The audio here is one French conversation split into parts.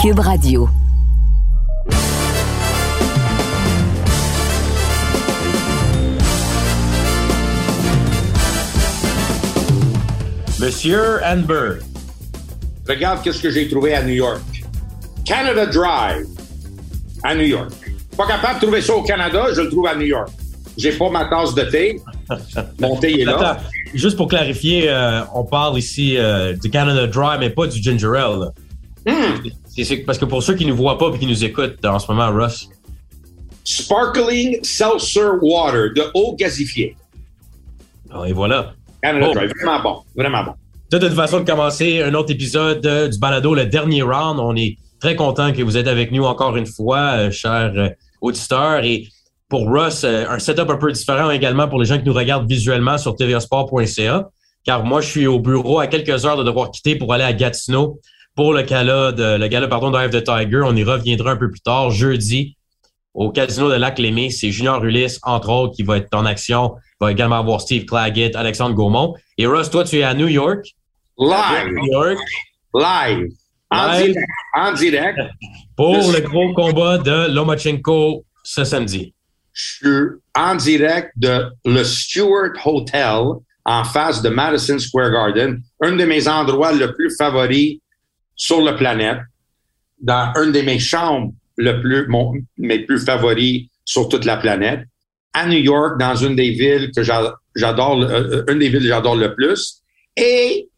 Cube Radio. Monsieur Amber. Regarde qu'est-ce que j'ai trouvé à New York. Canada Drive à New York. Pas capable de trouver ça au Canada, je le trouve à New York. J'ai pas ma tasse de thé. Mon thé est là. Attends, juste pour clarifier, euh, on parle ici euh, du Canada Dry, mais pas du Ginger Ale. Hmm. C'est- parce que pour ceux qui nous voient pas et qui nous écoutent en ce moment, Russ, Sparkling Seltzer Water de eau gazifiée. bon, et voilà. Canada Oh. Vraiment bon. Vraiment bon. De toute façon de commencer un autre épisode euh, du balado, le dernier round. On est très content que vous êtes avec nous encore une fois, euh, chers euh, auditeurs. Et pour Russ, un setup un peu différent également pour les gens qui nous regardent visuellement sur tvasport.ca. Car moi, je suis au bureau à quelques heures de devoir quitter pour aller à Gatineau pour le gala de le gala pardon d'Ive the Tiger. On y reviendra un peu plus tard, jeudi, au casino de Lac-Lémé. C'est Junior Ulysse, entre autres, qui va être en action. Il va également avoir Steve Claggett, Alexandre Gaumont. Et Russ, toi, tu es à New York? Live. New York Live. En Live. direct. En direct. pour Je- le gros combat de Lomachenko ce samedi. Je suis en direct de le Stewart Hotel en face de Madison Square Garden, un de mes endroits le plus favoris sur la planète, dans une de mes chambres le plus, mon- mes plus favoris sur toute la planète, à New York, dans une des villes que j'a- j'adore, euh, une des villes que j'adore le plus, et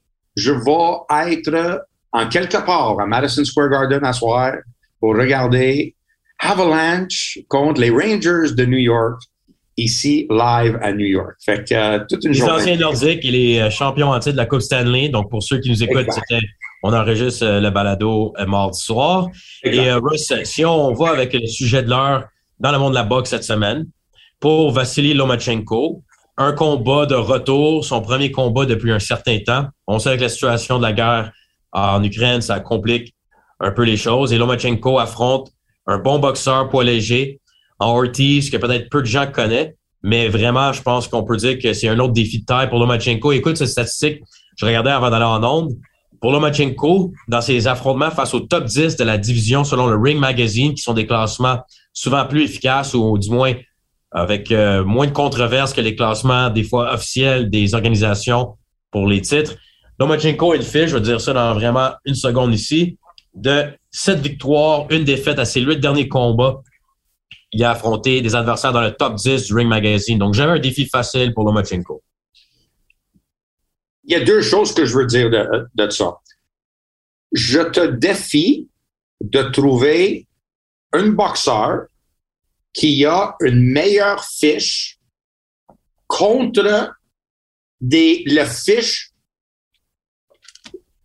je vais être en quelque part à Madison Square Garden à soir pour regarder Avalanche contre les Rangers de New York, ici, live à New York. Fait que euh, toute une Les journée. anciens Nordiques et les euh, champions en titre de la Coupe Stanley. Donc, pour ceux qui nous écoutent, c'était, on enregistre euh, le balado euh, mardi soir. Exact. Et euh, Russ, si on va avec le sujet de l'heure dans le monde de la boxe cette semaine, pour Vassili Lomachenko, un combat de retour, son premier combat depuis un certain temps. On sait que la situation de la guerre en Ukraine, ça complique un peu les choses. Et Lomachenko affronte un bon boxeur poids léger en Ortiz, que peut-être peu de gens connaissent, mais vraiment, je pense qu'on peut dire que c'est un autre défi de taille pour Lomachenko. Écoute, cette statistique, je regardais avant d'aller en onde. Pour Lomachenko, dans ses affrontements face au top 10 de la division selon le Ring Magazine, qui sont des classements souvent plus efficaces ou du moins avec euh, moins de controverses que les classements des fois officiels des organisations pour les titres. Lomachenko est le fait, je vais dire ça dans vraiment une seconde ici, de sept victoires, une défaite à ses huit derniers combats. Il a affronté des adversaires dans le top 10 du Ring Magazine. Donc, jamais un défi facile pour Lomachenko. Il y a deux choses que je veux dire de, de ça. Je te défie de trouver un boxeur qui a une meilleure fiche contre des, le fiche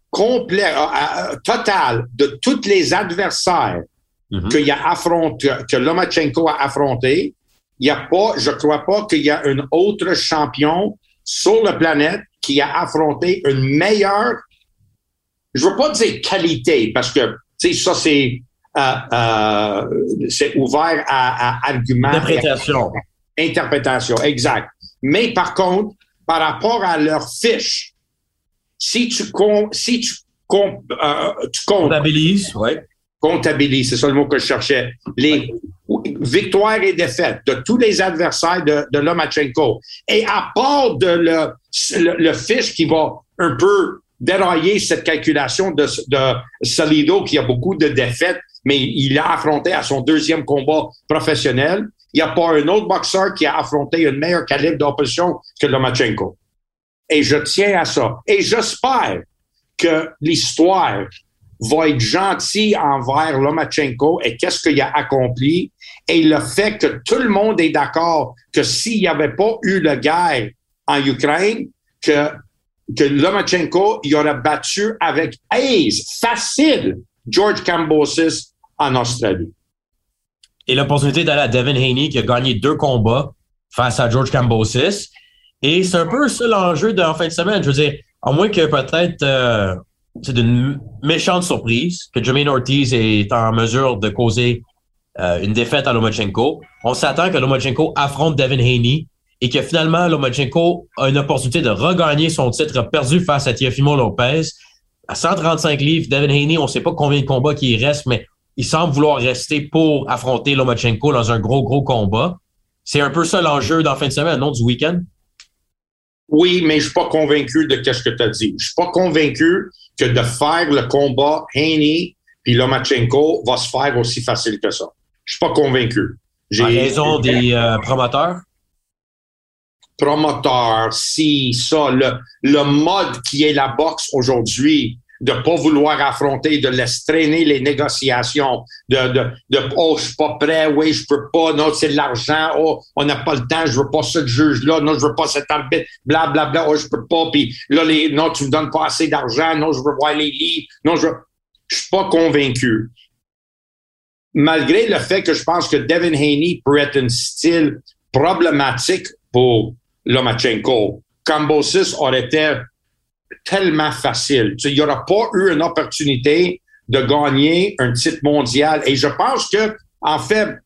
complet, euh, euh, total de tous les adversaires Mhm. qu'il a affronté, que Lomachenko a affronté. Il n'y a pas, je crois pas qu'il y a un autre champion sur la planète qui a affronté une meilleure, je veux pas dire qualité, parce que, tu sais, ça, c'est, euh, euh, c'est ouvert à, à arguments. et à- Interprétation. interprétation, exact. Mais par contre, par rapport à leur fiche, si tu com- si tu, com- euh, tu comptes Comptabilise, ouais. comptabilise, c'est ça le mot que je cherchais, les victoires et défaites de tous les adversaires de, de Lomachenko. Et à part le, le, fiche qui va un peu dérailler cette calculation de, de Salido qui a beaucoup de défaites, mais il a affronté à son deuxième combat professionnel. Il n'y a pas un autre boxeur qui a affronté un meilleur calibre d'opposition que Lomachenko. Et je tiens à ça. Et j'espère que l'histoire va être gentil envers Lomachenko et qu'est-ce qu'il a accompli et le fait que tout le monde est d'accord que s'il n'y avait pas eu la guerre en Ukraine, que, que Lomachenko il aurait battu avec aise, facile, George Kambosis en Australie. Et l'opportunité d'aller à Devin Haney qui a gagné deux combats face à George Kambosis. Et c'est un peu ça l'enjeu de en fin de semaine. Je veux dire, à moins que peut-être euh, c'est une méchante surprise que Jermaine Ortiz est en mesure de causer euh, une défaite à Lomachenko. On s'attend que Lomachenko affronte Devin Haney et que finalement Lomachenko a une opportunité de regagner son titre perdu face à Teofimo Lopez. à 135 livres, Devin Haney, on ne sait pas combien de combats qui reste, mais il semble vouloir rester pour affronter Lomachenko dans un gros, gros combat. C'est un peu ça l'enjeu dans la fin de semaine, non, du week-end? Oui, mais je suis pas convaincu de ce que tu as dit. Je suis pas convaincu que de faire le combat Haney puis Lomachenko va se faire aussi facile que ça. Je suis pas convaincu. J'ai raison des euh, promoteurs? Promoteurs, si, ça, le, le mode qui est la boxe aujourd'hui, de pas vouloir affronter, de laisser traîner les négociations, de, de, de oh, je suis pas prêt, oui, je peux pas, non, c'est de l'argent, oh, on n'a pas le temps, je veux pas ce juge-là, non, je veux pas cet arbitre, bla, bla, bla, oh, je peux pas, puis là, les, non, tu me donnes pas assez d'argent, non, je veux voir les livres, non, je je suis pas convaincu. Malgré le fait que je pense que Devin Haney peut être un style problématique pour Lomachenko, Cambosis aurait été tellement facile. Tu il n'y aura pas eu une opportunité de gagner un titre mondial. Et je pense que, en fait,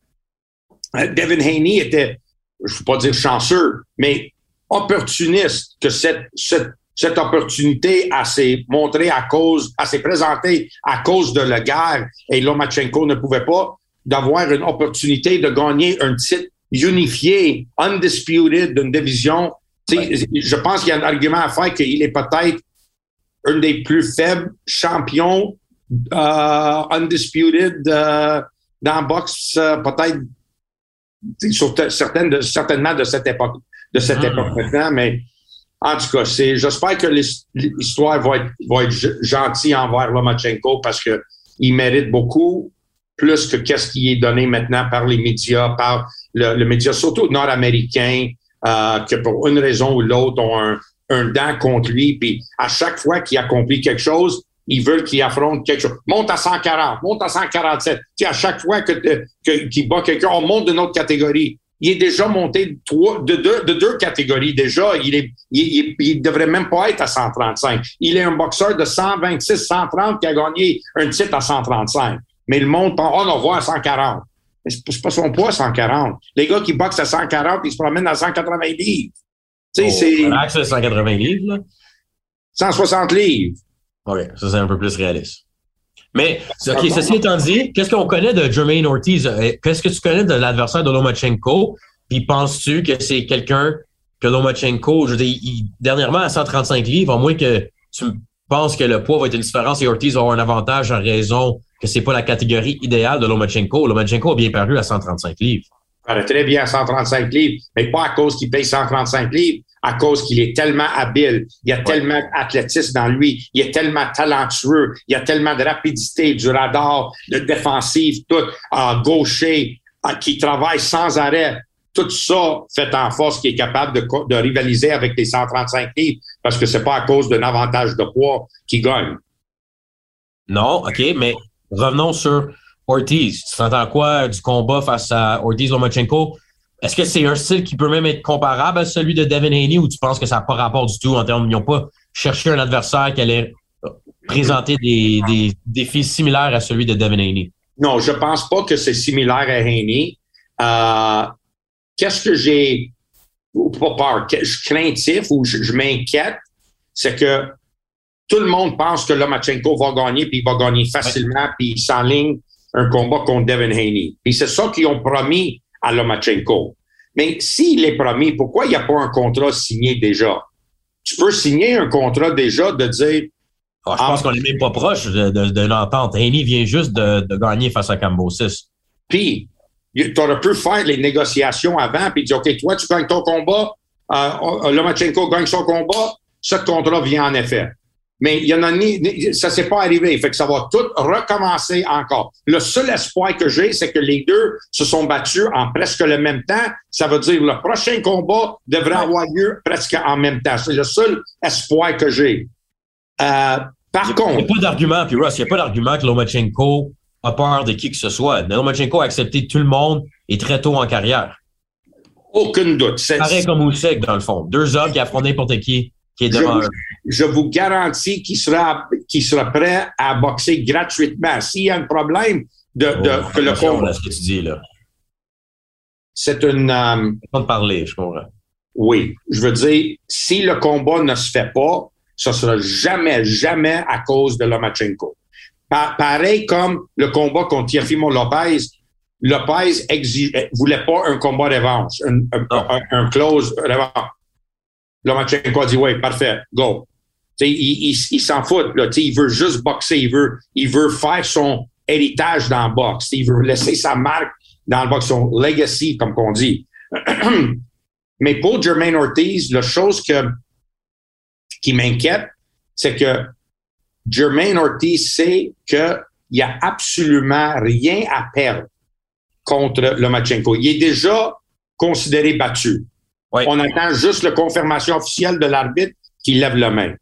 Devin Haney était, je ne veux pas dire chanceux, mais opportuniste que cette, cette, cette opportunité s'est montrée à cause, s'est présentée à cause de la guerre et Lomachenko ne pouvait pas d'avoir une opportunité de gagner un titre unifié, undisputed d'une division je pense qu'il y a un argument à faire qu'il est peut-être un des plus faibles champions uh, undisputed uh, dans la boxe, uh, peut-être certaines de, certainement de cette époque, de cette hmm. époque maintenant, mais en tout cas, c'est, j'espère que l'histoire va être, va être gentille envers Lomachenko parce que il mérite beaucoup plus que qu'est-ce qui est donné maintenant par les médias, par le, le média, surtout nord-américain, euh, que pour une raison ou l'autre ont un, un dent contre lui. Puis à chaque fois qu'il accomplit quelque chose, ils veulent qu'il affronte quelque chose. Monte à 140, monte à 147. Tu à chaque fois que, que qu'il bat quelqu'un, on monte d'une autre catégorie. Il est déjà monté de, trois, de, deux, de deux catégories déjà. Il est, il, il, devrait même pas être à 135. Il est un boxeur de 126, 130 qui a gagné un titre à 135. Mais le monde pense, oh, on va à 140 c'est pas son poids, 140. Les gars qui boxent à 140, ils se promènent à 180 livres. Tu sais, oh, c'est. 180 livres, là? 160 livres. OK, ça, c'est un peu plus réaliste. Mais, OK, ceci étant dit, qu'est-ce qu'on connaît de Jermaine Ortiz? Euh, qu'est-ce que tu connais de l'adversaire de Lomachenko? Puis penses-tu que c'est quelqu'un que Lomachenko, je veux dire, dernièrement à 135 livres, à moins que tu penses que le poids va être une différence et Ortiz va avoir un avantage en raison que c'est pas la catégorie idéale de Lomachenko. Lomachenko a bien paru à 135 livres. Il très bien à 135 livres, mais pas à cause qu'il paye 135 livres, à cause qu'il est tellement habile, il y a tellement d'athlétisme dans lui, il est tellement talentueux, il y a tellement de rapidité, du radar, de défensive, tout, à gaucher, qui travaille sans arrêt. Tout ça fait en force qu'il est capable de, de rivaliser avec les 135 livres parce que c'est pas à cause d'un avantage de poids qu'il gagne. Non, OK, mais revenons sur Ortiz. Tu t'entends quoi du combat face à Ortiz-Lomachenko? Est-ce que c'est un style qui peut même être comparable à celui de Devin Haney ou tu penses que ça n'a pas rapport du tout en termes, ils n'ont pas cherché un adversaire qui allait présenter des, des défis similaires à celui de Devin Haney? Non, je pense pas que c'est similaire à Haney. Euh, qu'est-ce que j'ai, pas peur, je suis craintif ou je m'inquiète, c'est que tout le monde pense que Lomachenko va gagner, puis il va gagner facilement, puis il s'enligne un combat contre Devin Haney. Puis c'est ça qu'ils ont promis à Lomachenko. Mais s'il est promis, pourquoi il n'y a pas un contrat signé déjà? Tu peux signer un contrat déjà de dire. Ah, je pense qu'on n'est même pas proche de, de, l'entente. Haney vient juste de, gagner face à Cambosis. Puis, tu aurais pu faire les négociations avant, puis dire, OK, toi, tu gagnes ton combat, euh, Lomachenko gagne son combat, ce contrat vient en effet mais il y en a ni, ça s'est pas arrivé. Fait que ça va tout recommencer encore. Le seul espoir que j'ai, c'est que les deux se sont battus en presque le même temps. Ça veut dire le prochain combat devrait avoir lieu presque en même temps. C'est le seul espoir que j'ai. Euh, par contre. Il n'y a pas d'argument, puis Ross, il n'y a pas d'argument que Lomachenko a peur de qui que ce soit. Lomachenko a accepté tout le monde et très tôt en carrière. Aucun doute. Pareil comme Usyk, dans le fond. Deux hommes qui affrontent n'importe qui je, vous, garantis qu'il sera, sera prêt à boxer gratuitement. S'il y a un problème de, de oh, que le combat. ce que tu dis là. C'est une. Euh, pas de parler, je comprends. Oui, je veux dire, si le combat ne se fait pas, ce sera jamais, jamais à cause de Lomachenko. pareil comme le combat contre Tiafimo Lopez. Lopez exige, voulait pas un combat revanche, un, un, un, close revanche. Lomachenko a dit, oui, parfait, go. il, il, il s'en fout. Là, il veut juste boxer. Il veut, il veut faire son héritage dans le boxe. Il veut laisser sa marque dans le boxe, son legacy, comme on dit. Mais pour Jermaine Ortiz, la chose que, qui m'inquiète, c'est que Jermaine Ortiz sait qu'il n'y a absolument rien à perdre contre Lomachenko. Il est déjà considéré battu. On attend juste la confirmation officielle de l'arbitre qui lève la main.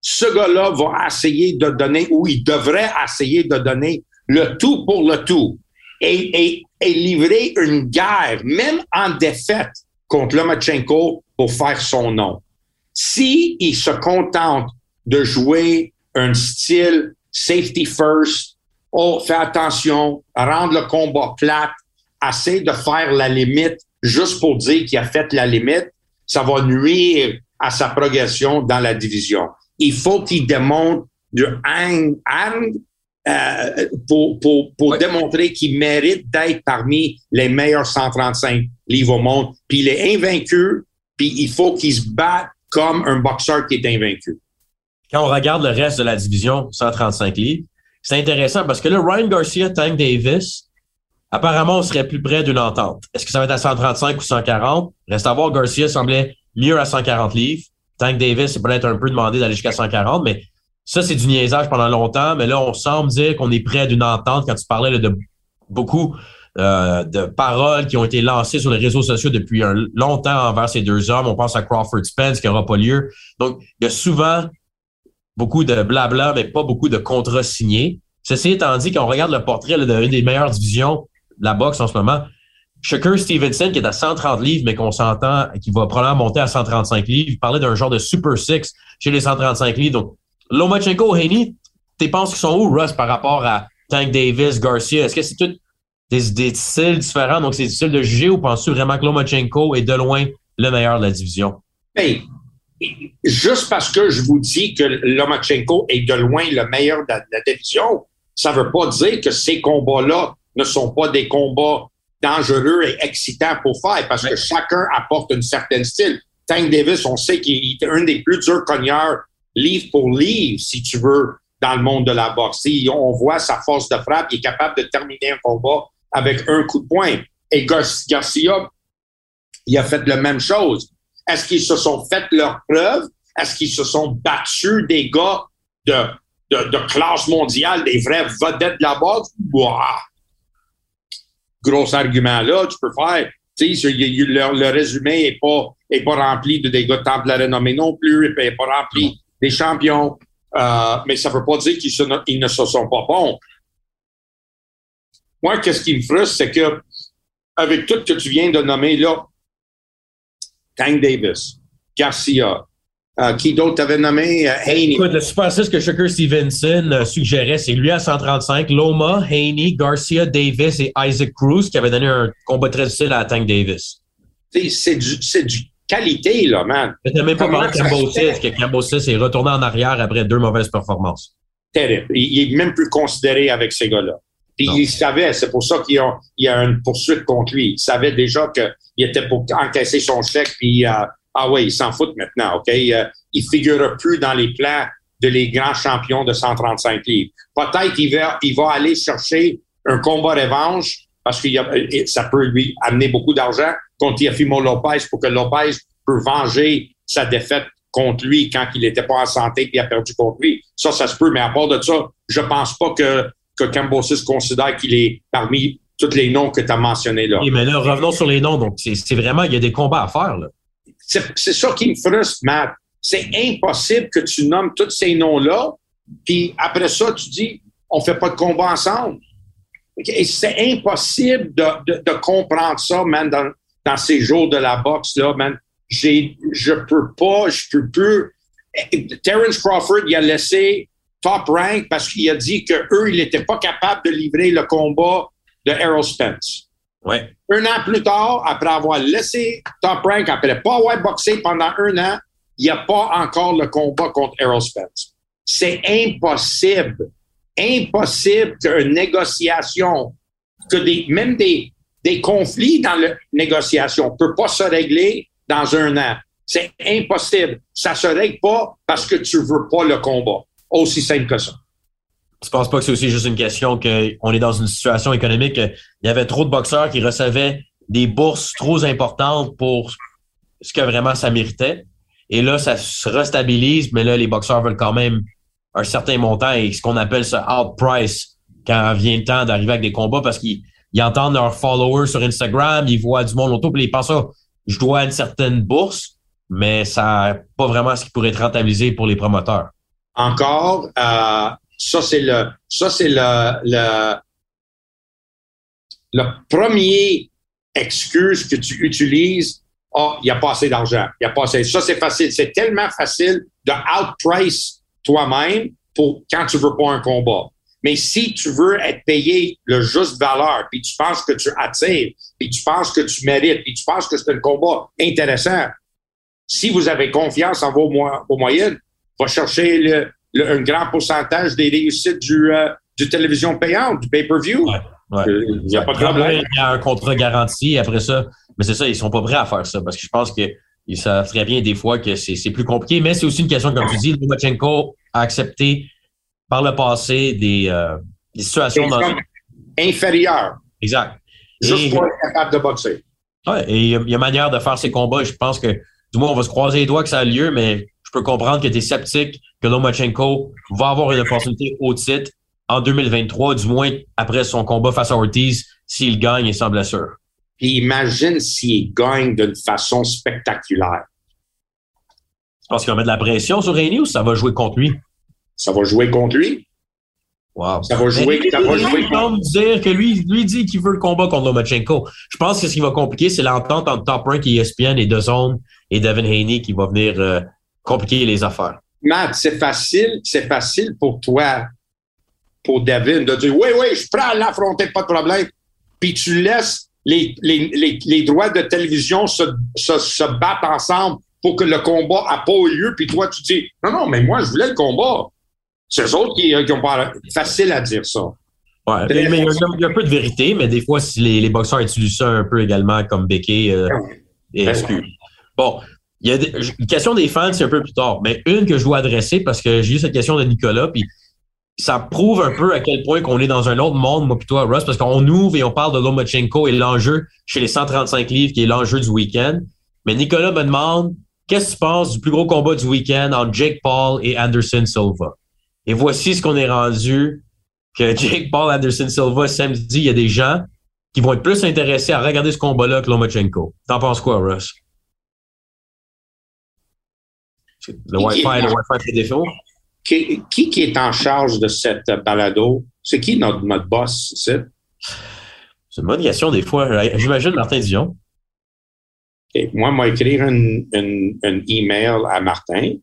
Ce gars-là va essayer de donner, ou il devrait essayer de donner le tout pour le tout et, et, livrer une guerre, même en défaite, contre Lomachenko pour faire son nom. Si il se contente de jouer un style safety first, oh, fais attention, rendre le combat plate, essaie de faire la limite juste pour dire qu'il a fait la limite, ça va nuire à sa progression dans la division. Il faut qu'il démontre du hang, euh, pour, pour, pour démontrer qu'il mérite d'être parmi les meilleurs 135 livres au monde. Puis il est invaincu, puis il faut qu'il se batte comme un boxeur qui est invaincu. Quand on regarde le reste de la division 135 livres, c'est intéressant parce que là, Ryan Garcia, Tank Davis, apparemment, on serait plus près d'une entente. Est-ce que ça va être à 135 ou 140? Reste à voir, Garcia semblait mieux à 140 livres. Tank Davis, c'est peut-être un peu demandé d'aller jusqu'à 140, mais ça, c'est du niaisage pendant longtemps, mais là, on semble dire qu'on est près d'une entente quand tu parlais de beaucoup euh, de paroles qui ont été lancées sur les réseaux sociaux depuis un longtemps envers ces deux hommes. On pense à Crawford Spence qui n'aura pas lieu. Donc, il y a souvent beaucoup de blabla, mais pas beaucoup de contrats signés. Ceci étant dit, quand on regarde le portrait d'une des meilleures divisions la boxe en ce moment, Shakur Stevenson, qui est à 130 livres, mais qu'on s'entend, qui va probablement monter à 135 livres, il parlait d'un genre de Super Six chez les 135 livres. Donc, Lomachenko, Haney, tu penses qu'ils sont où, Russ, par rapport à Tank Davis, Garcia? Est-ce que c'est tout des, styles différents, donc c'est difficile de juger ou penses-tu vraiment que Lomachenko est de loin le meilleur de la division? Hey, juste parce que je vous dis que Lomachenko est de loin le meilleur de la, division, ça ne veut pas dire que ces combats-là ne sont pas des combats dangereux et excitants pour faire parce que chacun apporte une certaine style. Tank Davis, on sait qu'il est un des plus durs cogneurs livre pour livre, si tu veux, dans le monde de la boxe. on voit sa force de frappe, il est capable de terminer un combat avec un coup de poing. Et Garcia, il a fait la même chose. Est-ce qu'ils se sont fait leur preuve? Est-ce qu'ils se sont battus des gars de, de, classe mondiale, des vrais vedettes de la boxe? Gros argument là, tu peux faire. Tu sais, le, résumé n'est pas, est pas rempli de des gars de temple de renommée non plus, il n'est pas rempli des champions, euh, mais ça ne veut pas dire qu'ils ne se sont pas bons. Moi, qu'est-ce qui me frustre, c'est que avec tout ce que tu viens de nommer là, Tank Davis, Garcia, euh, qui d'autre t'avais nommé? Euh, Haney. Écoute, le Super 6 que Shakur Stevenson suggérait, c'est lui à 135, Loma, Haney, Garcia, Davis et Isaac Cruz qui avait donné un combat très difficile à Tank Davis. C'est du, du qualité, là, man. N'as même pas parlé de Cambosis, que Cambosis est retourné en arrière après deux mauvaises performances. Terrible. Il est même plus considéré avec ces gars-là. Puis il savait, c'est pour ça qu'il y, a une poursuite contre lui. Il savait déjà qu'il était pour encaisser son chèque, puis euh, ah ouais, il s'en fout maintenant, OK? Euh, il ne figure plus dans les plans de les grands champions de 135 livres. Peut-être qu'il va, il va aller chercher un combat revanche parce que ça peut lui amener beaucoup d'argent, contre Yafimo Lopez pour que Lopez peut venger sa défaite contre lui quand il n'était pas en santé et il a perdu contre lui. Ça, ça se peut, mais à part de ça, je pense pas que, que Cambosis considère qu'il est parmi tous les noms que tu as mentionnés là. Oui, mais là, revenons sur les noms. Donc, c'est vraiment, il y a des combats à faire. C'est ça qui me frustre, Matt. C'est impossible que tu nommes tous ces noms-là, puis après ça, tu dis, on fait pas de combat ensemble. C'est impossible de, comprendre ça, man, dans, ces jours de la boxe, là, man, j'ai, je peux pas, je peux plus. Terence Crawford, il a laissé Top Rank parce qu'il a dit qu'eux, ils n'étaient pas capables de livrer le combat de Errol Spence. Un an plus tard, après avoir laissé Top Rank, après pas avoir boxé pendant un an, il n'y a pas encore le combat contre Errol Spence. C'est impossible, impossible qu'une négociation, que des, même des, des conflits dans la négociation ne peuvent pas se régler dans un an. C'est impossible. Ça se règle pas parce que tu veux pas le combat. Aussi simple que ça. Je pense pas que c'est aussi juste une question qu'on est dans une situation économique. Il y avait trop de boxeurs qui recevaient des bourses trop importantes pour ce que vraiment ça méritait. Et là, ça se restabilise, mais là, les boxeurs veulent quand même un certain montant et ce qu'on appelle ce out price quand vient le temps d'arriver avec des combats parce qu'ils entendent leurs followers sur Instagram, ils voient du monde autour, puis ils pensent, oh, je dois une certaine bourse, mais ça pas vraiment ce qui pourrait être rentabilisé pour les promoteurs. Encore, euh, ça c'est le, ça c'est le, le, premier excuse que tu utilises. Ah, il n'y a pas assez d'argent. Il a pas assez. Ça c'est facile. C'est tellement facile de outprice toi-même pour quand tu veux pas un combat. Mais si tu veux être payé le juste valeur, puis tu penses que tu attires, puis tu penses que tu mérites, puis tu penses que c'est un combat intéressant, si vous avez confiance en vos, vos moyennes, va chercher le, un grand pourcentage des réussites du, euh, du télévision payante, du pay-per-view. Il n'y a pas de problème. Il y a un contrat garanti après ça. Mais c'est ça, ils sont pas prêts à faire ça parce que je pense que ça très bien des fois que c'est plus compliqué. Mais c'est aussi une question, comme tu dis, Lomachenko a accepté par le passé des, euh, des situations dans... inférieures. Exact. Juste pour être capable de boxer. Ouais, et il y, a, y, a manière de faire ces combats. Je pense que, du moins, on va se croiser les doigts que ça a lieu, mais peux comprendre que tu es sceptique que Lomachenko va avoir une opportunité au titre en 2023, du moins après son combat face à Ortiz, s'il gagne et sans blessure. Puis imagine s'il gagne d'une façon spectaculaire. Tu penses qu'il va mettre de la pression sur Rainy ou ça va jouer contre lui? Ça va jouer contre lui. Wow. Ça va jouer, lui, ça va jouer contre dire que lui, lui dit qu'il veut le combat contre Lomachenko. Je pense que ce qui va compliquer, c'est l'entente entre Top Rank et ESPN et DAZN et Devin Haney qui va venir euh, compliquer les affaires. Matt, c'est facile, c'est facile pour toi, pour Devin, de dire oui, oui, je prends à l'affronter, pas de problème. Puis tu laisses les, les, les, les droits de télévision se, se, se battre ensemble pour que le combat n'a pas eu lieu, puis toi, tu dis, non, non, mais moi, je voulais le combat. C'est eux autres qui, qui ont pas facile à dire ça. Ouais, mais, mais il, y a, il, y a, un peu de vérité, mais des fois, si les, les boxeurs utilisent ça un peu également comme béquet euh, et excuse. Bon, il y a des, une question des fans, c'est un peu plus tard, mais une que je dois adresser parce que j'ai eu cette question de Nicolas, puis ça prouve un peu à quel point qu'on est dans un autre monde, moi plutôt à Russ, parce qu'on ouvre et on parle de Lomachenko et l'enjeu chez les 135 livres qui est l'enjeu du week-end. Mais Nicolas me demande Qu'est-ce que tu penses du plus gros combat du week-end entre Jake Paul et Anderson Silva? Et voici ce qu'on est rendu que Jake Paul, Anderson Silva, samedi, il y a des gens qui vont être plus intéressés à regarder ce combat-là que Lomachenko. T'en penses quoi, Russ? Le Wi-Fi, le Wi-Fi fait défaut? Qui, qui, qui est en charge de cette balado? C'est qui notre, notre boss, c'est? C'est une bonne question des fois. J'imagine Martin Dion. Et moi, moi, écrire un, un, un email à Martin.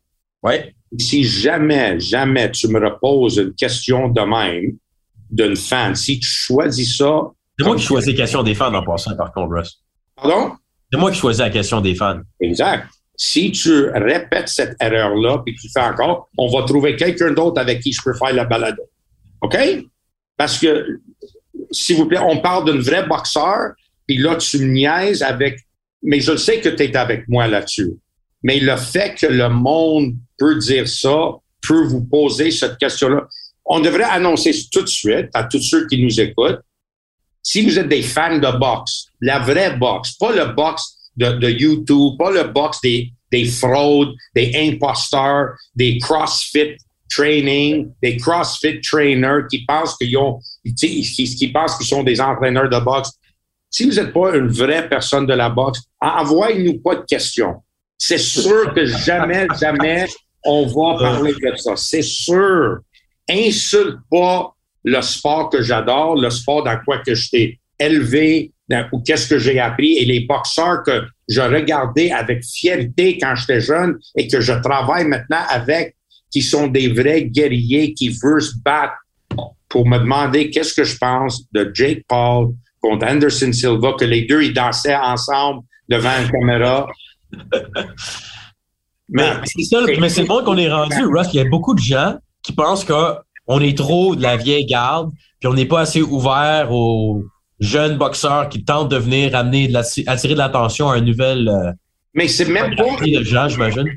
Ouais. Si jamais, jamais tu me reposes une question de même d'une fan, si tu choisis ça. C'est moi qui choisis la question des fans en passant, par contre, Russ. Pardon? C'est moi qui choisis la question des fans. Exact. Si tu répètes cette erreur-là, puis tu fais encore, on va trouver quelqu'un d'autre avec qui je peux faire la balade. OK? Parce que, s'il vous plaît, on parle d'un vrai boxeur, puis là, tu me niaises avec mais je sais que tu es avec moi là-dessus. Mais le fait que le monde peut dire ça, peut vous poser cette question-là, on devrait annoncer tout de suite à tous ceux qui nous écoutent. Si vous êtes des fans de boxe, la vraie boxe, pas le boxe de, YouTube, pas le boxe des, des fraudes, des imposteurs, des CrossFit training, des CrossFit trainers qui pensent qu'ils ont, qui, qui pensent qu'ils sont des entraîneurs de boxe. Si vous n'êtes pas une vraie personne de la boxe, envoyez-nous pas de questions. C'est sûr que jamais, jamais on va parler de ça. C'est sûr. Insulte pas le sport que j'adore, le sport dans quoi que je t'ai élevé, ou qu'est-ce que j'ai appris, et les boxeurs que je regardais avec fierté quand j'étais jeune et que je travaille maintenant avec, qui sont des vrais guerriers qui veulent se battre pour me demander qu'est-ce que je pense de Jake Paul, contre Anderson Silva, que les deux, ils dansaient ensemble devant une caméra. Mais, c'est ça, mais c'est le monde qu'on est rendu, Russ. Il y a beaucoup de gens qui pensent qu'on est trop de la vieille garde, puis on n'est pas assez ouvert aux jeunes boxeurs qui tentent de venir amener de la, attirer de l'attention à un nouvel. Euh, mais c'est même pas. De gens, j'imagine.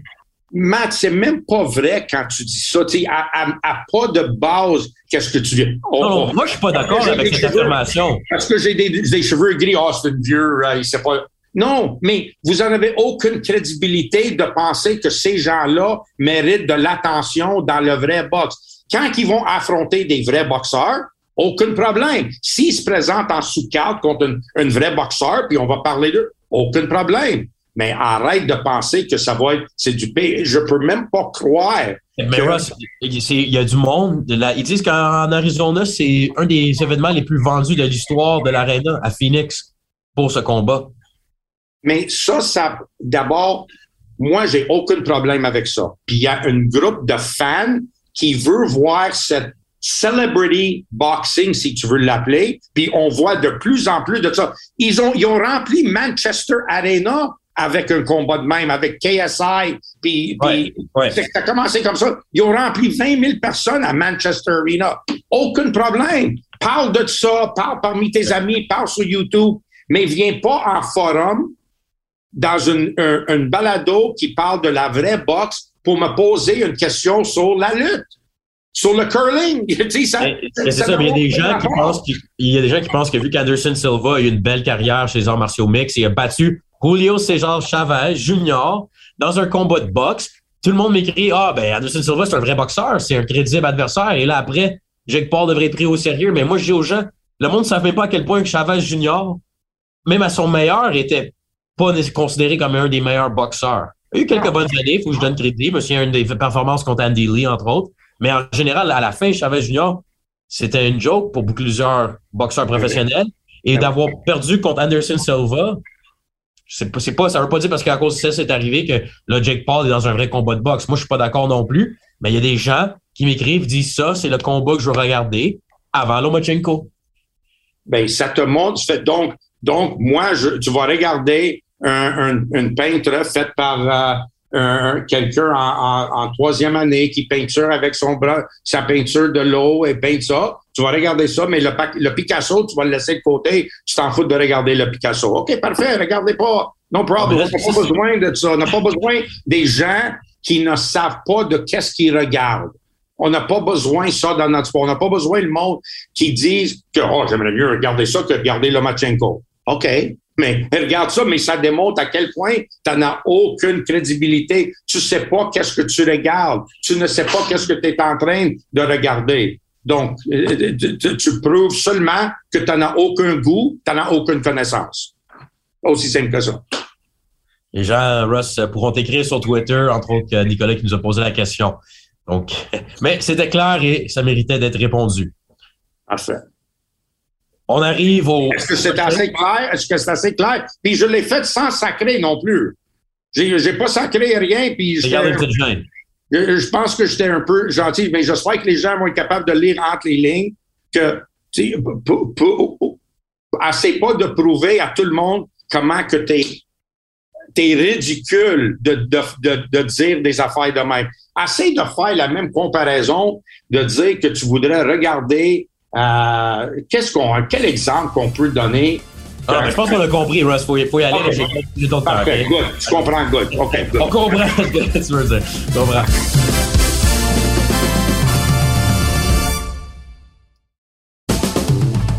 Matt, c'est même pas vrai quand tu dis ça. Tu à, à, pas de base, qu'est-ce que tu dis? non, moi, je suis pas d'accord avec cette affirmation. Parce que j'ai des, cheveux gris, oh, c'est une vieux, euh, il sait pas. Non, mais vous n'en avez aucune crédibilité de penser que ces gens-là méritent de l'attention dans le vrai boxe. Quand ils vont affronter des vrais boxeurs, aucun problème. S'ils se présentent en sous-carte contre un vrai boxeur, puis on va parler d'eux, aucun problème. Mais arrête de penser que ça va être, c'est du pays. Je peux même pas croire. Mais Ross, il y a du monde. ils disent qu'en Arizona, c'est un des événements les plus vendus de l'histoire de l'Arena à Phoenix pour ce combat. Mais ça, ça, d'abord, moi, j'ai aucun problème avec ça. Puis il y a un groupe de fans qui veut voir cette celebrity boxing, si tu veux l'appeler. Puis on voit de plus en plus de ça. Ils ont, ils ont rempli Manchester Arena avec un combat de même, avec KSI. Puis, ça a commencé comme ça. Ils ont rempli 20 000 personnes à Manchester Arena. Aucun problème. Parle de ça, parle parmi tes amis, parle sur YouTube, mais viens pas en forum dans une, un, balado qui parle de la vraie boxe pour me poser une question sur la lutte sur le curling. c'est ça, il y a des gens qui pensent qu'il y a des gens qui pensent que vu qu'Anderson Silva a eu une belle carrière chez les arts martiaux mix, il a battu Julio César Chavez Junior dans un combat de boxe. Tout le monde m'écrit Ah, ben Anderson Silva, c'est un vrai boxeur, c'est un crédible adversaire. Et là, après, Jake Paul devrait être pris au sérieux. Mais moi, je dis aux gens, le monde ne savait pas à quel point Chavez Junior, même à son meilleur, était pas considéré comme un des meilleurs boxeurs. Il a eu quelques bonnes années, il faut que je donne crédit. Me une des performances contre Andy Lee, entre autres. Mais en général, à la fin, Chavez Junior, c'était une joke pour plusieurs boxeurs professionnels. Et d'avoir perdu contre Anderson Silva, c'est pas, pas, ça veut pas dire parce qu'à cause de ça, c'est arrivé que le Jake Paul est dans un vrai combat de boxe. Moi, je suis pas d'accord non plus, mais il y a des gens qui m'écrivent, disent ça, c'est le combat que je veux regarder avant Lomachenko. Ben, ça te montre, donc, donc, moi, je, tu vas regarder un, une peintre faite par euh, quelqu'un en, en, troisième année qui peinture avec son bras, sa peinture de l'eau et peint ça. Tu vas regarder ça, mais le, le Picasso, tu vas le laisser de côté. Tu t'en fous de regarder le Picasso. OK, parfait, regardez pas. No problem. On n'a pas besoin de ça. On n'a pas besoin des gens qui ne savent pas de qu'est-ce qu'ils regardent. On n'a pas besoin de ça dans notre sport. On n'a pas besoin le monde qui disent que oh, j'aimerais mieux regarder ça que regarder Lomachenko. OK. Mais regarde ça, mais ça démontre à quel point tu n'as aucune crédibilité. Tu sais pas qu'est-ce que tu regardes. Tu ne sais pas qu'est-ce que tu es en train de regarder. Donc, euh, tu, prouves seulement que tu n'as aucun goût, tu n'as aucune connaissance. Aussi simple que ça. Les gens, Russ, pourront t'écrire sur Twitter, entre autres Nicolas qui nous a posé la question. Donc, mais c'était clair et ça méritait d'être répondu. Parfait. On arrive au. Est-ce que c'est assez clair? Est-ce que c'est assez clair? Puis je l'ai fait sans sacrer non plus. J'ai, j'ai pas sacré rien. Puis je pense que j'étais un peu gentil, mais j'espère que les gens vont être capables de lire entre les lignes que, tu sais, pas de prouver à tout le monde comment que t'es, t'es ridicule de, de, de, dire des affaires de même. Essaye de faire la même comparaison, de dire que tu voudrais regarder, euh, qu'est-ce qu'on, quel exemple qu'on peut donner? Ah, je pense qu'on a compris, Russ. Il faut, faut, y aller. Okay. J'ai d'autres Parfait, good. Tu comprends, good. OK, good. On comprend ce que tu veux dire? On comprend.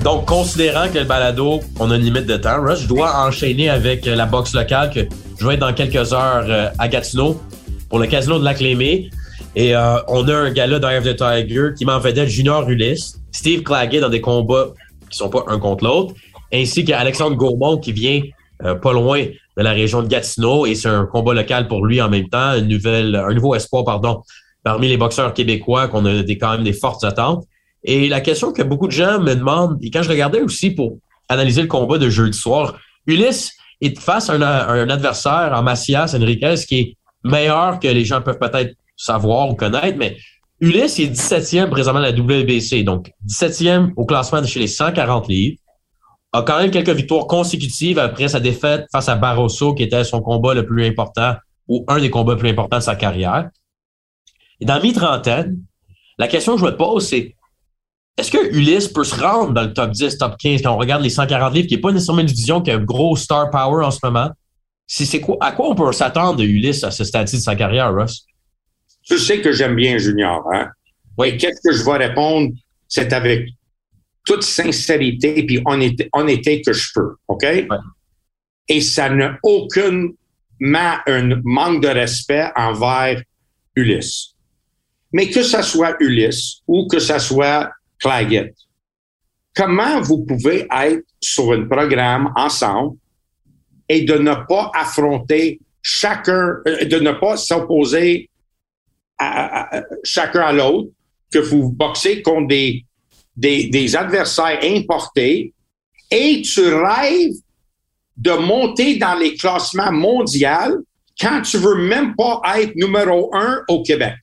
Donc, considérant que le balado, on a une limite de temps, Russ, je dois enchaîner avec la boxe locale que je vais être dans quelques heures euh, à Gatineau pour le casino de la Clémée. Et euh, on a un gars-là dans the Tiger qui m'en vedette Junior Ulysse, Steve Claggett dans des combats qui sont pas un contre l'autre ainsi qu'Alexandre Gourmont qui vient euh, pas loin de la région de Gatineau et c'est un combat local pour lui en même temps, une nouvelle, un nouveau espoir, pardon, parmi les boxeurs québécois qu'on a des, quand même des fortes attentes. Et la question que beaucoup de gens me demandent, et quand je regardais aussi pour analyser le combat de jeudi soir, Ulysse est face à un, adversaire en Macias Enriquez qui est meilleur que les gens peuvent peut-être savoir ou connaître, mais Ulysse est 17e présentement à la WBC, donc 17e au classement de chez les 140 livres a quand même quelques victoires consécutives après sa défaite face à Barroso, qui était son combat le plus important ou un des combats plus importants de sa carrière. Et dans mi-trentaine, la question que je me pose, c'est est-ce que Ulysse peut se rendre dans le top 10, top 15 quand on regarde les 140 livres, qui n'est pas nécessairement une division qui a un gros star power en ce moment? c'est quoi, à quoi on peut s'attendre de Ulysse à ce stade-ci de sa carrière, Russ? Tu sais que j'aime bien Junior, hein? Oui. Qu'est-ce que je vais répondre? C'est avec toute sincérité puis honnêteté, que je peux, OK? Et ça n'a aucunement un manque de respect envers Ulysse. Mais que ça soit Ulysse ou que ça soit Claggett, comment vous pouvez être sur un programme ensemble et de ne pas affronter chacun, euh, de ne pas s'opposer à, chacun à l'autre, que vous boxez contre des, des, des adversaires importés et tu rêves de monter dans les classements mondiaux quand tu veux même pas être numéro un au Québec.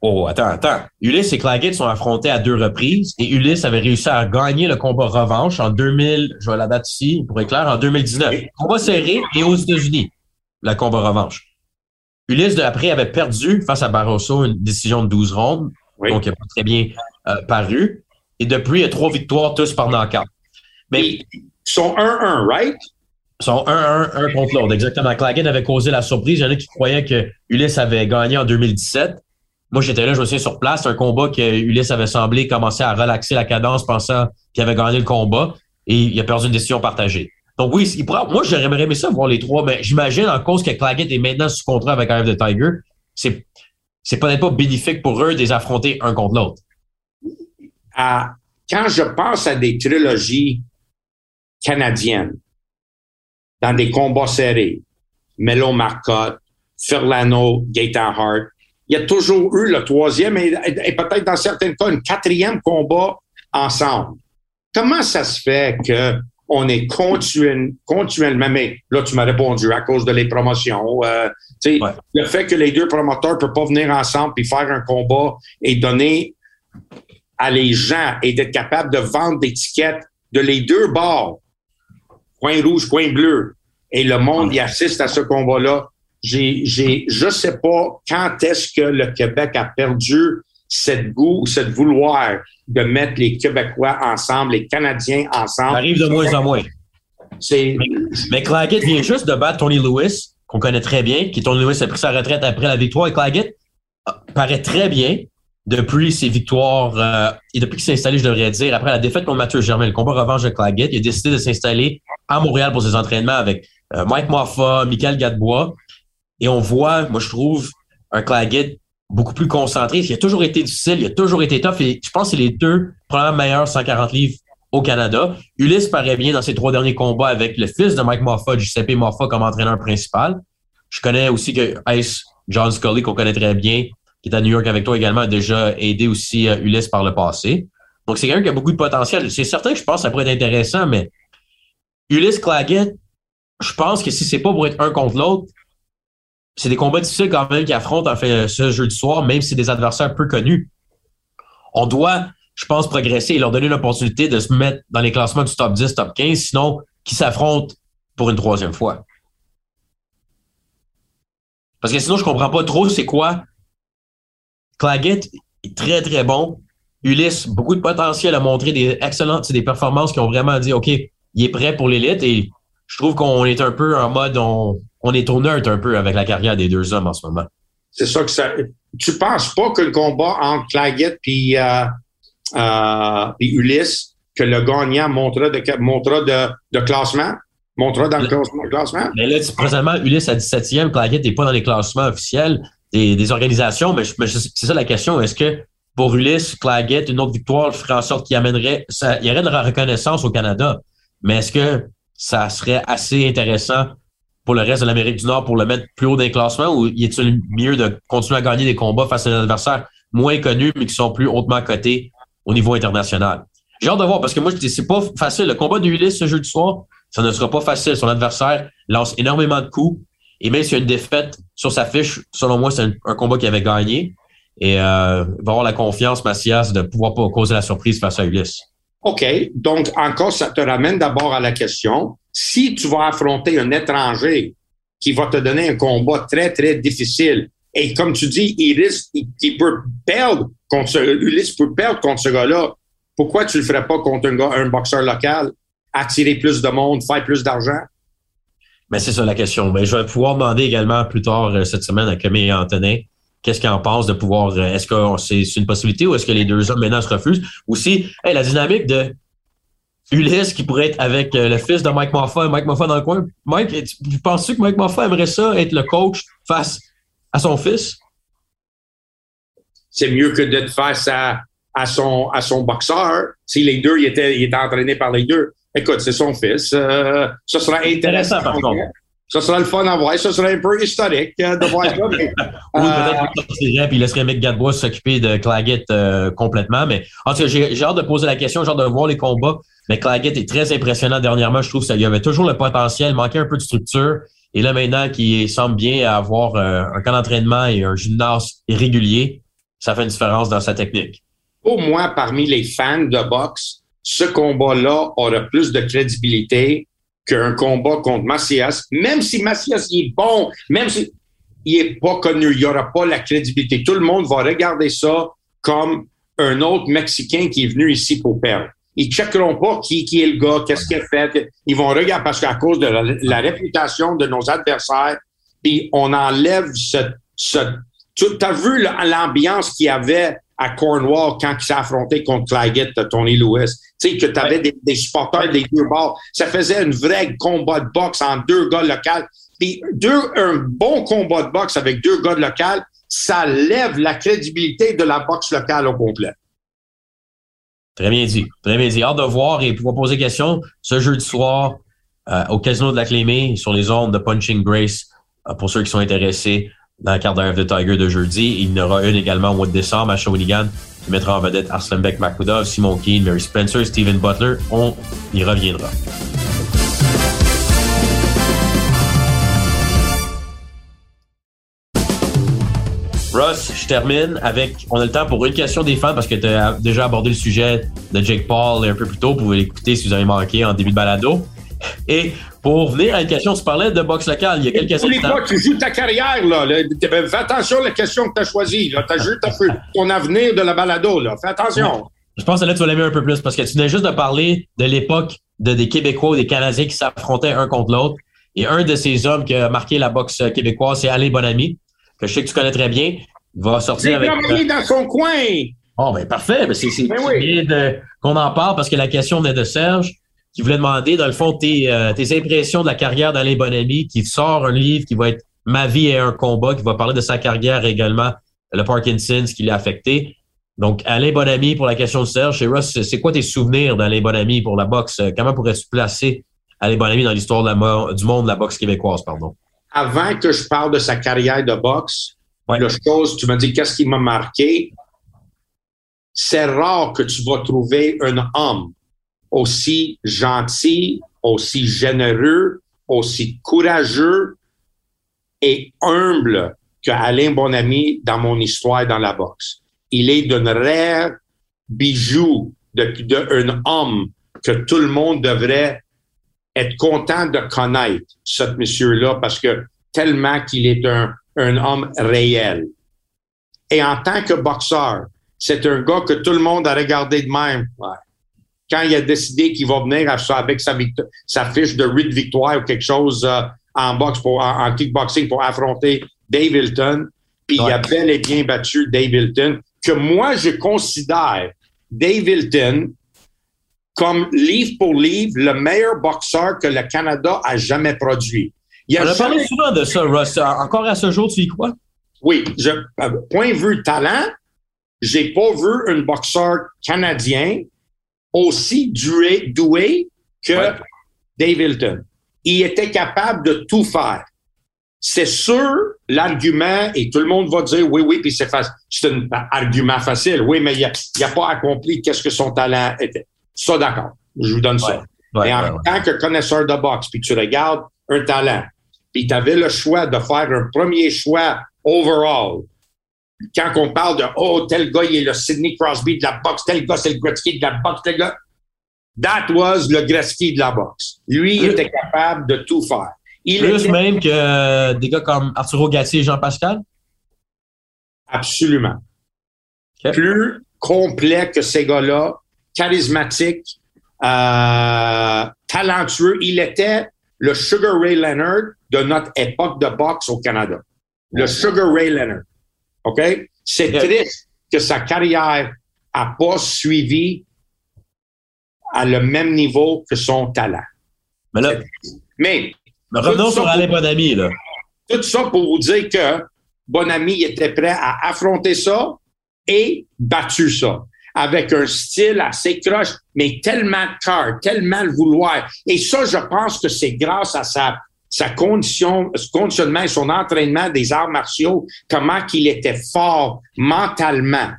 Oh, attends, attends. Ulysse et Claggett sont affrontés à deux reprises et Ulysse avait réussi à gagner le combat revanche en 2000, je vois la date ici, pour être clair, en 2019. Combat serré et aux États-Unis, le combat revanche. Ulysse, de après, avait perdu face à Barroso une décision de 12 rondes, donc il n'a pas très bien euh, paru. Et depuis, il y a trois victoires, tous par knockout. Mais ils sont 1-1, right? Ils sont 1-1, un contre l'autre. Exactement. Claggett avait causé la surprise. Il y en a qui croyaient que Ulysse avait gagné en 2017. Moi, j'étais là, je me souviens sur place, un combat que Ulysse avait semblé commencer à relaxer la cadence pensant qu'il avait gagné le combat et il a perdu une décision partagée. Donc oui, il pourra, moi, j'aimerais aimé ça voir les trois, mais j'imagine en cause que Claggett est maintenant sous contrat avec Eye of the Tiger, c'est, c'est peut-être pas bénéfique pour eux de les affronter un contre l'autre. quand je pense à des trilogies canadiennes, dans des combats serrés, Melo Marcotte, Furlano, Gaetan Hart, il y a toujours eu le troisième et, peut-être dans certains cas un quatrième combat ensemble. Comment ça se fait que on est continuellement, mais là, tu m'as répondu à cause de les promotions. Euh, Le fait que les deux promoteurs ne peuvent pas venir ensemble et faire un combat et donner à les gens et d'être capable de vendre des tickets de les deux bords, point rouge, point bleu, et le monde y assiste à ce combat-là, j'ai, j'ai, je sais pas quand est-ce que le Québec a perdu cette goût, cette vouloir de mettre les Québécois ensemble, les Canadiens ensemble? Ça arrive de moins en moins. C'est... Mais Claggett vient juste de battre Tony Lewis, qu'on connaît très bien, qui Tony Lewis a pris sa retraite après la victoire. Et Claggett euh, paraît très bien depuis ses victoires euh, et depuis qu'il s'est installé, je devrais dire, après la défaite contre Mathieu Germain, le combat revanche de Claggett, il a décidé de s'installer à Montréal pour ses entraînements avec euh, Mike Moffa, Michael Gadebois. Et on voit, moi, je trouve, un Claggett beaucoup plus concentré. Il a toujours été difficile, il a toujours été tough. Et je pense que c'est les deux premiers meilleurs 140 livres au Canada. Ulysse paraît bien dans ses trois derniers combats avec le fils de Mike Moffa, Giuseppe Moffa, comme entraîneur principal. Je connais aussi que Ice John Scully, qu'on connaît très bien, qui est à New York avec toi également, a déjà aidé aussi euh, Ulysse par le passé. Donc, c'est quelqu'un qui a beaucoup de potentiel. C'est certain que je pense que ça pourrait être intéressant, mais Ulysse Claggett, je pense que si c'est pas pour être un contre l'autre, c'est des combats difficiles quand même qui affrontent en fait ce jeudi soir, même si c'est des adversaires peu connus. On doit, je pense, progresser et leur donner l'opportunité de se mettre dans les classements du top 10, top 15, sinon qui s'affrontent pour une troisième fois. Parce que sinon, je comprends pas trop c'est quoi. Claggett est très, très bon. Ulysse, beaucoup de potentiel à montrer des excellentes, des performances qui ont vraiment dit, OK, il est prêt pour l'élite et je trouve qu'on est un peu en mode, on, on est au neutre un peu avec la carrière des deux hommes en ce moment. C'est ça que ça. Tu penses pas que le combat entre Claggett puis euh, euh, Ulysse, que le gagnant montrera de, montrera de, de classement? Montrera dans le, classement? Mais là, présentement, Ulysse à 17e, Claggett n'est pas dans les classements officiels des, des organisations, mais, c'est ça la question. Est-ce que pour Ulysse, Claggett, une autre victoire ferait en sorte qu'il amènerait, ça, il y aurait de la reconnaissance au Canada? Mais est-ce que ça serait assez intéressant pour le reste de l'Amérique du Nord pour le mettre plus haut dans les classements ou est-il mieux de continuer à gagner des combats face à des adversaires moins connus mais qui sont plus hautement cotés au niveau international? J'ai hâte de voir parce que moi, je dis, c'est pas facile. Le combat de Ulysse ce jeu du soir, ça ne sera pas facile. Son adversaire lance énormément de coups. Et même s'il y a une défaite sur sa fiche, selon moi, c'est un, combat qu'il avait gagné. Et euh, il va avoir la confiance, Massias, de pouvoir pas causer la surprise face à Ulysse. OK. Donc, encore, ça te ramène d'abord à la question si tu vas affronter un étranger qui va te donner un combat très, très difficile. Et comme tu dis, il risque, il, peut perdre contre ce, Ulysse peut perdre contre ce gars-là. Pourquoi tu le ferais pas contre un boxeur local, attirer plus de monde, faire plus d'argent? Mais c'est ça la question. Mais je vais pouvoir demander également plus tard euh, cette semaine à Camille Antonin qu'est-ce qu'il en pense de pouvoir. Euh, est-ce que c'est une possibilité ou est-ce que les deux hommes maintenant se refusent? Aussi, hey, la dynamique de Ulysse qui pourrait être avec euh, le fils de Mike Moffat, Mike Moffat dans le coin. Mike, tu penses que Mike Moffat aimerait ça être le coach face à son fils? C'est mieux que d'être face à, à, son, à son boxeur. Si les deux, il était, il était entraîné par les deux. Écoute, c'est son fils. Euh, ça sera intéressant. par contre. Ça sera le fun à voir. Ça sera un peu historique euh, de voir ça. Mais, oui, peut-être qu'il puis il laisserait Mick Gadbois s'occuper de Claggett complètement. Mais en tout cas, j'ai hâte de poser la question, j'ai hâte de voir les combats. Mais Claggett est très impressionnant dernièrement. Je trouve qu'il avait toujours le potentiel, manquait un peu de structure. Et là, maintenant, qu'il semble bien avoir euh, un camp d'entraînement et un gymnase régulier, ça fait une différence dans sa technique. Pour moi, parmi les fans de boxe, ce combat-là aura plus de crédibilité qu'un combat contre Macias. Même si Macias est bon, même si il est pas connu, il n'y aura pas la crédibilité. Tout le monde va regarder ça comme un autre Mexicain qui est venu ici pour perdre. Ils checkeront pas qui, qui est le gars, qu'est-ce qu'il a fait. Ils vont regarder parce qu'à cause de la, réputation de nos adversaires, puis on enlève ce, ce tu as vu l'ambiance qu'il y avait à Cornwall quand il s'est affronté contre Claggett, Tony Lewis? Tu sais, que tu avais des, supporters des deux bords. Ça faisait un vrai combat de boxe en deux gars locaux. Puis deux, un bon combat de boxe avec deux gars locaux, ça lève la crédibilité de la boxe locale au complet. Très bien dit. Très bien dit. Hâte de voir et pouvoir poser des questions ce jeudi soir euh, au Casino de la Clémée sur les ondes de Punching Grace euh, pour ceux qui sont intéressés dans la carte d'un de Tiger de jeudi. Il y en aura une également au mois de décembre à Shawinigan qui mettra en vedette Arslanbek Makudov, Simon Keane, Mary Spencer, Steven Butler. On y reviendra. Ross, je termine avec. On a le temps pour une question des fans parce que tu as déjà abordé le sujet de Jake Paul un peu plus tôt. Vous pouvez l'écouter si vous avez manqué en début de balado. Et pour venir à une question, tu parlais de boxe locale il y a quelques instants. Pas, tu joues ta carrière, là. Fais attention à la question que tu as choisie. Tu as joué ton avenir de la balado, là. Fais attention. Je pense que là, tu vas l'aimer un peu plus parce que tu venais juste de parler de l'époque de des Québécois ou des Canadiens qui s'affrontaient un contre l'autre. Et un de ces hommes qui a marqué la boxe québécoise, c'est Alain Bonamy que je sais que tu connais très bien, va sortir avec. Il dans son coin. Oh, ben parfait. Ben, c'est bien qu'on en parle parce que la question venait de Serge qui voulait demander, dans le fond, tes, euh, tes impressions de la carrière d'Alain Bonamy, qui sort un livre qui va être Ma vie et un combat, qui va parler de sa carrière également, le Parkinson's qui l'a affecté. Donc, Alain Bonamy, pour la question de Serge, Ross, c'est quoi tes souvenirs d'Alain Bonamy pour la boxe? Comment pourrais-tu placer Alain Bonamy dans l'histoire du monde de la boxe québécoise, pardon? Avant que je parle de sa carrière de boxe, la chose, tu me dis qu'est-ce qui m'a marqué? C'est rare que tu vas trouver un homme aussi gentil, aussi généreux, aussi courageux et humble que Alain Bonamy dans mon histoire dans la boxe. Il est d'un rare bijou de, de un homme que tout le monde devrait être content de connaître ce monsieur-là parce que tellement qu'il est un, un homme réel. Et en tant que boxeur, c'est un gars que tout le monde a regardé de même. Quand il a décidé qu'il va venir avec sa, sa fiche de 8 victoires ou quelque chose euh, en boxe pour, en, kickboxing pour affronter Dave Hilton, puis il a bel et bien battu Dave Hilton, que moi je considère Dave Hilton comme livre pour livre le meilleur boxeur que le Canada a jamais produit. Il a On a parlé souvent de ça, Ross. Encore à ce jour, tu y crois? Oui. Je, euh, point de vue talent, j'ai pas vu un boxeur canadien aussi doué, doué que Dave Hilton. Il était capable de tout faire. C'est sûr, l'argument, et tout le monde va dire oui, oui, puis c'est C'est un argument facile. Oui, mais il n'a a pas accompli qu'est-ce que son talent était. Ça, d'accord. Je vous donne ça. Et en tant que connaisseur de boxe, puis tu regardes un talent, puis tu avais le choix de faire un premier choix overall, quand on parle de Oh, tel gars, il est le Sidney Crosby de la boxe, tel gars, c'est le Gretzky de la boxe, tel gars. That was le Gretzky de la boxe. Lui, il était capable de tout faire. Plus même que des gars comme Arturo Gatti et Jean-Pascal? Absolument. Plus complet que ces gars-là, charismatique, euh, talentueux. Il était le Sugar Ray Leonard de notre époque de boxe au Canada. Le Sugar Ray Leonard. OK? C'est triste que sa carrière n'a pas suivi à le même niveau que son talent. Mais là, mais, revenons sur Alain Bonami, là. Tout ça pour vous dire que Bonami était prêt à affronter ça et battu ça avec un style assez croche, mais tellement de cœur, tellement le vouloir. Et ça, je pense que c'est grâce à sa, sa condition, conditionnement et son entraînement des arts martiaux, comment qu'il était fort mentalement,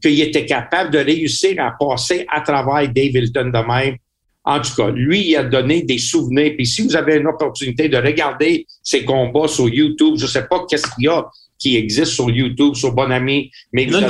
qu'il était capable de réussir à passer à travers Dave Hilton de même. En tout cas, lui, il a donné des souvenirs. Puis si vous avez une opportunité de regarder ses combats sur YouTube, je sais pas qu'est-ce qu'il y a qui existe sur YouTube, sur Bonami, mais vous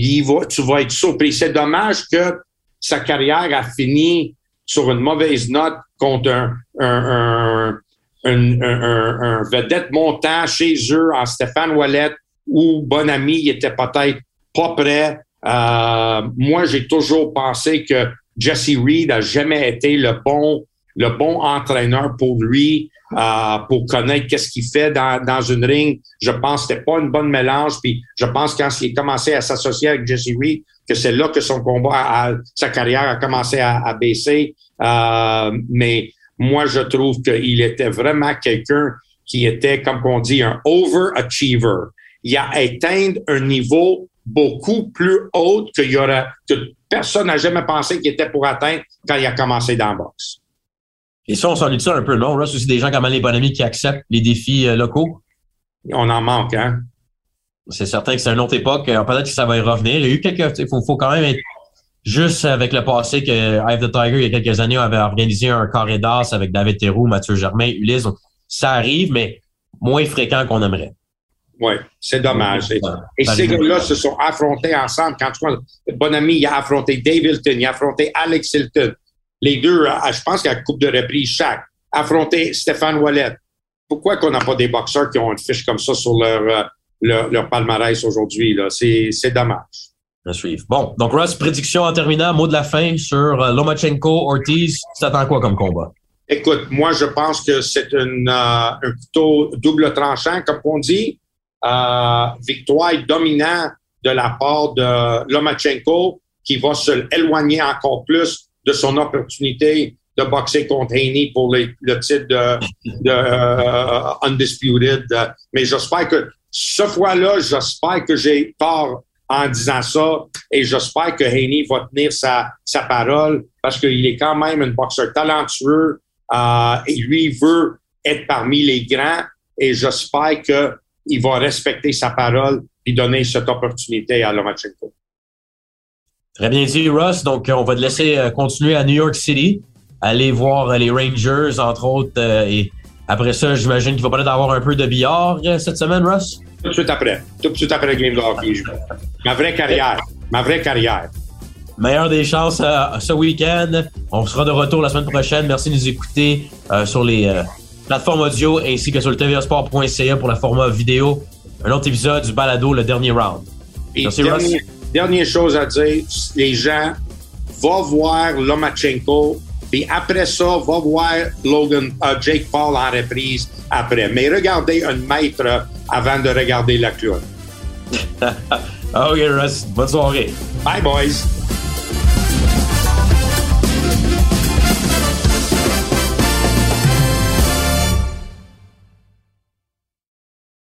il tu vas être surpris. C'est dommage que sa carrière a fini sur une mauvaise note contre un, vedette montant chez eux en Stéphane Wallet où Bonami était peut-être pas prêt. Euh, moi, j'ai toujours pensé que Jesse Reed a jamais été le bon le bon entraîneur pour lui, euh, pour connaître qu'est-ce qu'il fait dans, dans une ring. Je pense que c'était pas une bonne mélange. Puis je pense quand il a commencé à s'associer avec Jesse Reed, que c'est là que son combat, sa carrière a commencé à, baisser. Euh, mais moi, je trouve qu'il était vraiment quelqu'un qui était, comme on dit, un overachiever. Il a atteint un niveau beaucoup plus haut que, y que personne n'a jamais pensé qu'il était pour atteindre quand il a commencé dans la boxe. Et ça, on s'en dit ça un peu, non? Russ, aussi des gens comme les bonhomie qui acceptent les défis euh, locaux? On en manque, hein? C'est certain que c'est une autre époque. Euh, peut-être que ça va y revenir. Il y a eu quelques. Il faut, faut quand même être juste avec le passé que Eye the Tiger, il y a quelques années, avait organisé un carré d'as avec David Théroux, Mathieu Germain, Ulysse. Ça arrive, mais moins fréquent qu'on aimerait. Oui, c'est dommage. Et, ces gars-là se sont affrontés ensemble. Quand tu vois, Bonami, il a affronté Dave Hilton, il a affronté Alex Hilton, les deux, je pense une coupe de reprise chaque, affronter Stéphane Wallet. Pourquoi qu'on n'a pas des boxeurs qui ont une fiche comme ça sur leur, euh, leur, leur palmarès aujourd'hui? C'est dommage. À suivre. Bon, donc Russ, prédiction en terminant, mot de la fin sur euh, Lomachenko, Ortiz. Tu attends quoi comme combat? Écoute, moi, je pense que c'est euh, un couteau double tranchant, comme on dit. Euh, victoire dominante de la part de Lomachenko qui va se éloigner encore plus de son opportunité de boxer contre Haney pour le titre de, de uh, Undisputed. Mais j'espère que ce fois-là, j'espère que j'ai tort en disant ça et j'espère que Haney va tenir sa, sa parole parce qu'il est quand même un boxeur talentueux euh, et lui veut être parmi les grands et j'espère qu'il va respecter sa parole et donner cette opportunité à Lomachenko. Très bien dit, Russ. Donc, on va te laisser euh, continuer à New York City, aller voir euh, les Rangers, entre autres. Euh, et après ça, j'imagine qu'il va peut-être avoir un peu de billard cette semaine, Russ? Tout de suite après. Tout de suite après le game de hockey. Ma vraie carrière. Ma vraie carrière. Meilleure des chances ce week-end. On sera de retour la semaine prochaine. Merci de nous écouter sur les plateformes audio ainsi que sur le tvsport.ca pour la format vidéo. Un autre épisode du balado, le dernier round. Merci, Russ dernière chose à dire, les gens, vont voir Lomachenko, puis après ça, va voir Logan, euh, Jake Paul en reprise après. Mais regardez un maître avant de regarder la clown. ok, Russ. Bonne soirée. Bye, boys.